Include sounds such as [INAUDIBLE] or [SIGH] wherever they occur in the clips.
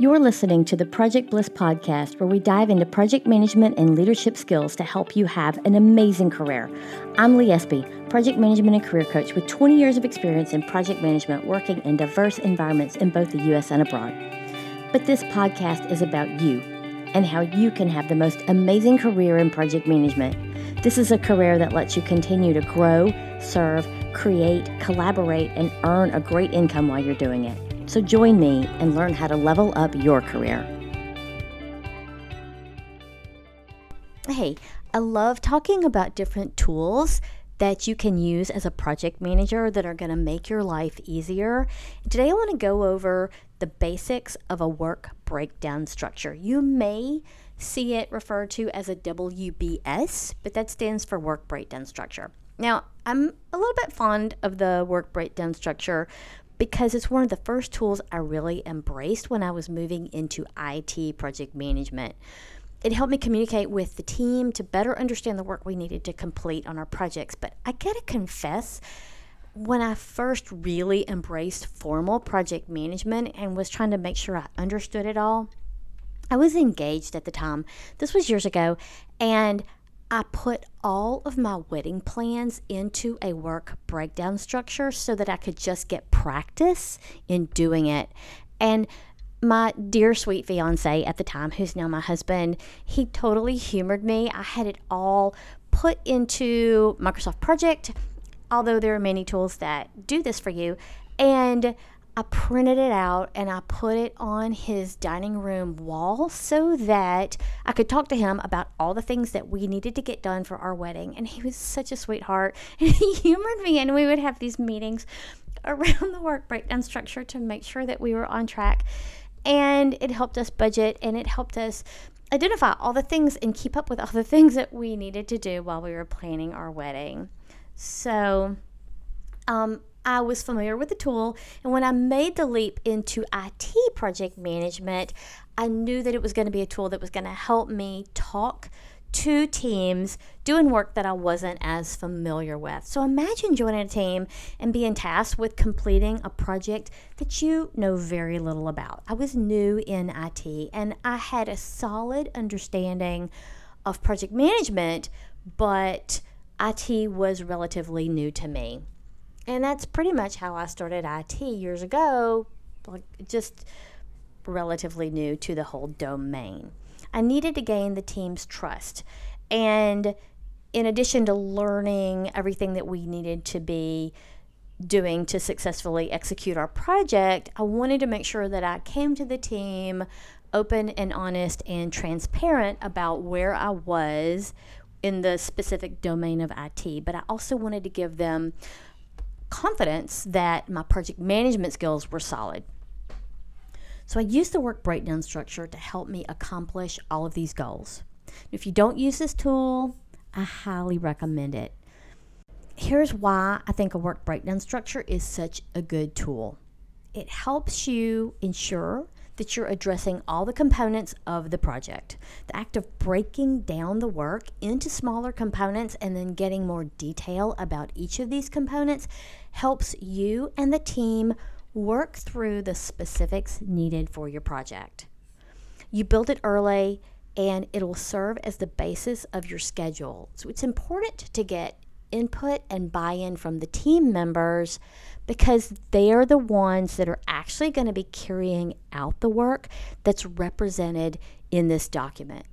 You're listening to the Project Bliss podcast, where we dive into project management and leadership skills to help you have an amazing career. I'm Lee Espy, project management and career coach with 20 years of experience in project management, working in diverse environments in both the U.S. and abroad. But this podcast is about you and how you can have the most amazing career in project management. This is a career that lets you continue to grow, serve, create, collaborate, and earn a great income while you're doing it. So join me and learn how to level up your career. Hey, I love talking about different tools that you can use as a project manager that are going to make your life easier. Today, I want to go over the basics of a work breakdown structure. You may see it referred to as a WBS, but that stands for work breakdown structure. Now, I'm a little bit fond of the work breakdown structure because it's one of the first tools I really embraced when I was moving into IT project management. It helped me communicate with the team to better understand the work we needed to complete on our projects. But I gotta confess, when I first really embraced formal project management and was trying to make sure I understood it all, I was engaged at the time. This was years ago, and I put all of my wedding plans into a work breakdown structure so that I could just get practice in doing it. And my dear sweet fiance at the time, who's now my husband, he totally humored me. I had it all put into Microsoft Project, although there are many tools that do this for you. And I printed it out and I put it on his dining room wall so that I could talk to him about all the things that we needed to get done for our wedding. And he was such a sweetheart. [LAUGHS] And he humored me, and we would have these meetings around the work breakdown structure to make sure that we were on track. And it helped us budget and it helped us identify all the things and keep up with all the [LAUGHS] things that we needed to do while we were planning our wedding. So, um, I was familiar with the tool, and when I made the leap into IT project management, I knew that it was going to be a tool that was going to help me talk to teams doing work that I wasn't as familiar with. So imagine joining a team and being tasked with completing a project that you know very little about. I was new in IT and I had a solid understanding of project management, but IT was relatively new to me. And that's pretty much how I started IT years ago, like just relatively new to the whole domain. I needed to gain the team's trust. And in addition to learning everything that we needed to be doing to successfully execute our project, I wanted to make sure that I came to the team open and honest and transparent about where I was in the specific domain of IT. But I also wanted to give them confidence that my project management skills were solid. So I used the work breakdown structure to help me accomplish all of these goals. If you don't use this tool, I highly recommend it. Here's why I think a work breakdown structure is such a good tool. It helps you ensure that you're addressing all the components of the project. The act of breaking down the work into smaller components and then getting more detail about each of these components helps you and the team work through the specifics needed for your project. You build it early and it'll serve as the basis of your schedule. So it's important to get input and buy in from the team members because they're the ones that are actually going to be carrying out the work that's represented in this document.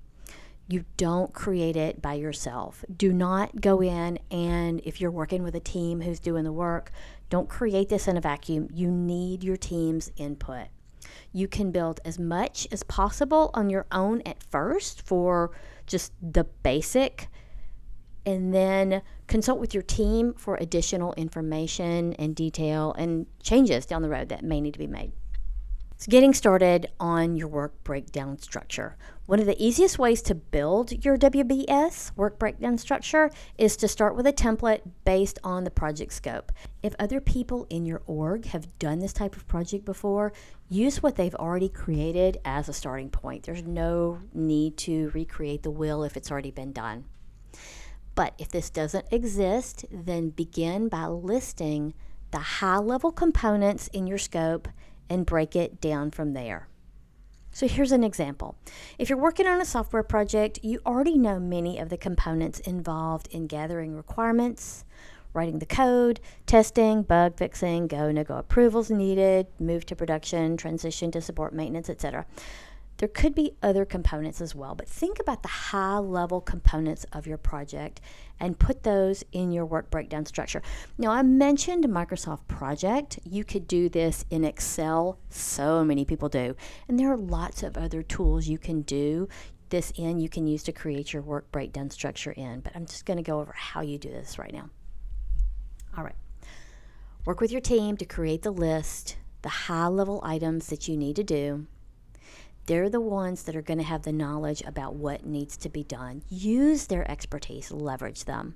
You don't create it by yourself. Do not go in and, if you're working with a team who's doing the work, don't create this in a vacuum. You need your team's input. You can build as much as possible on your own at first for just the basic and then consult with your team for additional information and detail and changes down the road that may need to be made. So, getting started on your work breakdown structure. One of the easiest ways to build your WBS work breakdown structure is to start with a template based on the project scope. If other people in your org have done this type of project before, use what they've already created as a starting point. There's no need to recreate the wheel if it's already been done. But if this doesn't exist, then begin by listing the high level components in your scope and break it down from there. So here's an example. If you're working on a software project, you already know many of the components involved in gathering requirements, writing the code, testing, bug fixing, go no go approvals needed, move to production, transition to support maintenance, etc. There could be other components as well, but think about the high level components of your project and put those in your work breakdown structure. Now, I mentioned Microsoft Project. You could do this in Excel, so many people do. And there are lots of other tools you can do this in, you can use to create your work breakdown structure in. But I'm just going to go over how you do this right now. All right. Work with your team to create the list, the high level items that you need to do they're the ones that are going to have the knowledge about what needs to be done. Use their expertise, leverage them.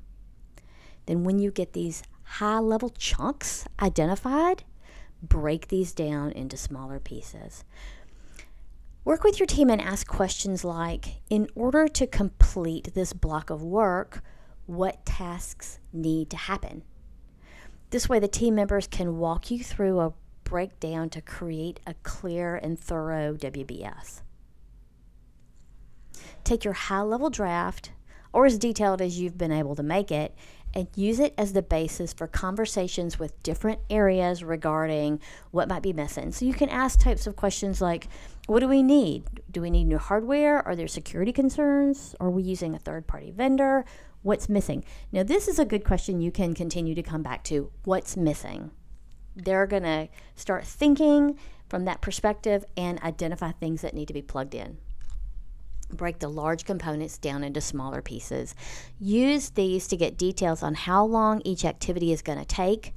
Then, when you get these high level chunks identified, break these down into smaller pieces. Work with your team and ask questions like In order to complete this block of work, what tasks need to happen? This way, the team members can walk you through a break down to create a clear and thorough WBS. Take your high level draft, or as detailed as you've been able to make it, and use it as the basis for conversations with different areas regarding what might be missing. So you can ask types of questions like what do we need? Do we need new hardware? Are there security concerns? Are we using a third party vendor? What's missing? Now, this is a good question you can continue to come back to. What's missing? They're going to start thinking from that perspective and identify things that need to be plugged in. Break the large components down into smaller pieces. Use these to get details on how long each activity is going to take,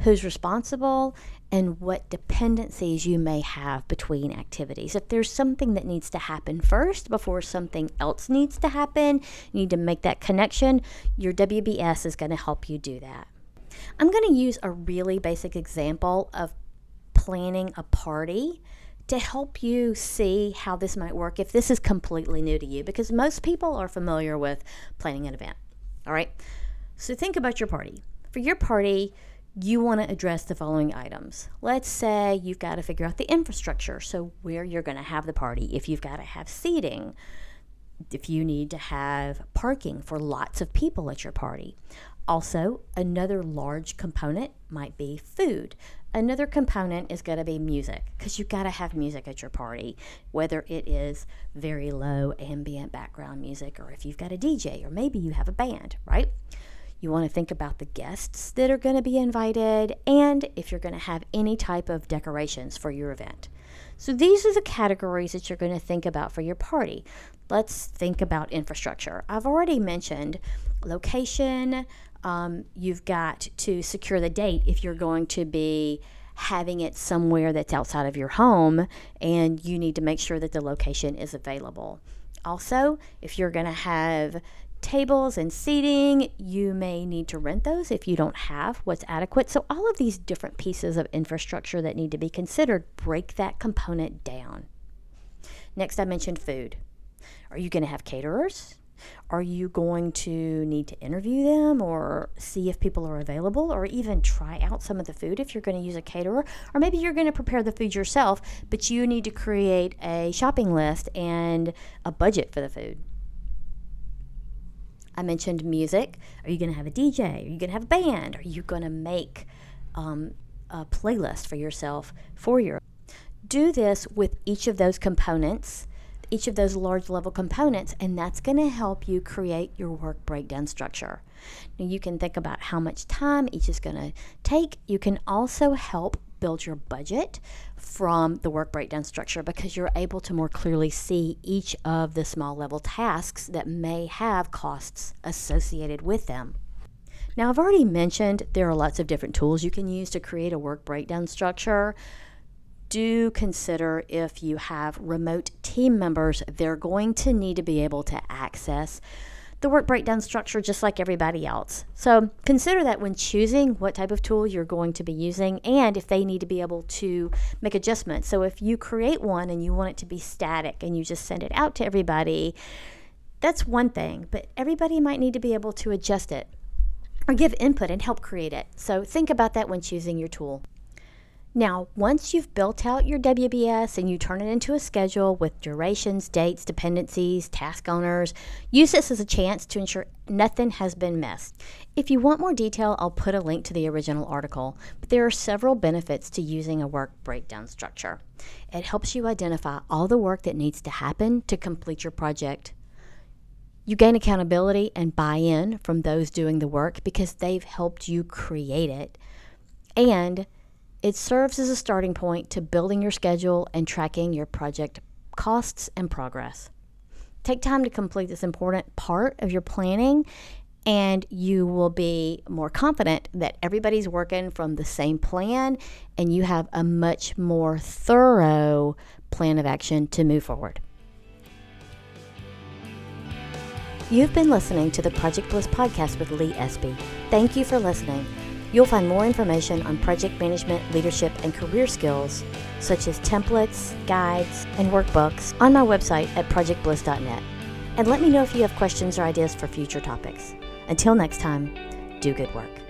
who's responsible, and what dependencies you may have between activities. If there's something that needs to happen first before something else needs to happen, you need to make that connection. Your WBS is going to help you do that. I'm going to use a really basic example of planning a party to help you see how this might work if this is completely new to you, because most people are familiar with planning an event. All right. So think about your party. For your party, you want to address the following items. Let's say you've got to figure out the infrastructure, so where you're going to have the party, if you've got to have seating, if you need to have parking for lots of people at your party. Also, another large component might be food. Another component is going to be music because you've got to have music at your party, whether it is very low ambient background music or if you've got a DJ or maybe you have a band, right? You want to think about the guests that are going to be invited and if you're going to have any type of decorations for your event. So these are the categories that you're going to think about for your party. Let's think about infrastructure. I've already mentioned location, um, you've got to secure the date if you're going to be having it somewhere that's outside of your home and you need to make sure that the location is available. Also, if you're going to have tables and seating, you may need to rent those if you don't have what's adequate. So, all of these different pieces of infrastructure that need to be considered, break that component down. Next, I mentioned food. Are you going to have caterers? Are you going to need to interview them or see if people are available or even try out some of the food if you're going to use a caterer? Or maybe you're going to prepare the food yourself, but you need to create a shopping list and a budget for the food. I mentioned music. Are you going to have a DJ? Are you going to have a band? Are you going to make um, a playlist for yourself for your? Do this with each of those components each of those large level components, and that's going to help you create your work breakdown structure. Now, you can think about how much time each is going to take. You can also help build your budget from the work breakdown structure because you're able to more clearly see each of the small level tasks that may have costs associated with them. Now, I've already mentioned there are lots of different tools you can use to create a work breakdown structure do consider if you have remote team members, they're going to need to be able to access the work breakdown structure just like everybody else. So consider that when choosing what type of tool you're going to be using and if they need to be able to make adjustments. So if you create one and you want it to be static and you just send it out to everybody, that's one thing, but everybody might need to be able to adjust it or give input and help create it. So think about that when choosing your tool. Now, once you've built out your WBS and you turn it into a schedule with durations, dates, dependencies, task owners, use this as a chance to ensure nothing has been missed. If you want more detail, I'll put a link to the original article, but there are several benefits to using a work breakdown structure. It helps you identify all the work that needs to happen to complete your project. You gain accountability and buy in from those doing the work because they've helped you create it. And it serves as a starting point to building your schedule and tracking your project costs and progress. Take time to complete this important part of your planning, and you will be more confident that everybody's working from the same plan and you have a much more thorough plan of action to move forward. You've been listening to the Project Bliss podcast with Lee Espy. Thank you for listening. You'll find more information on project management, leadership, and career skills, such as templates, guides, and workbooks, on my website at projectbliss.net. And let me know if you have questions or ideas for future topics. Until next time, do good work.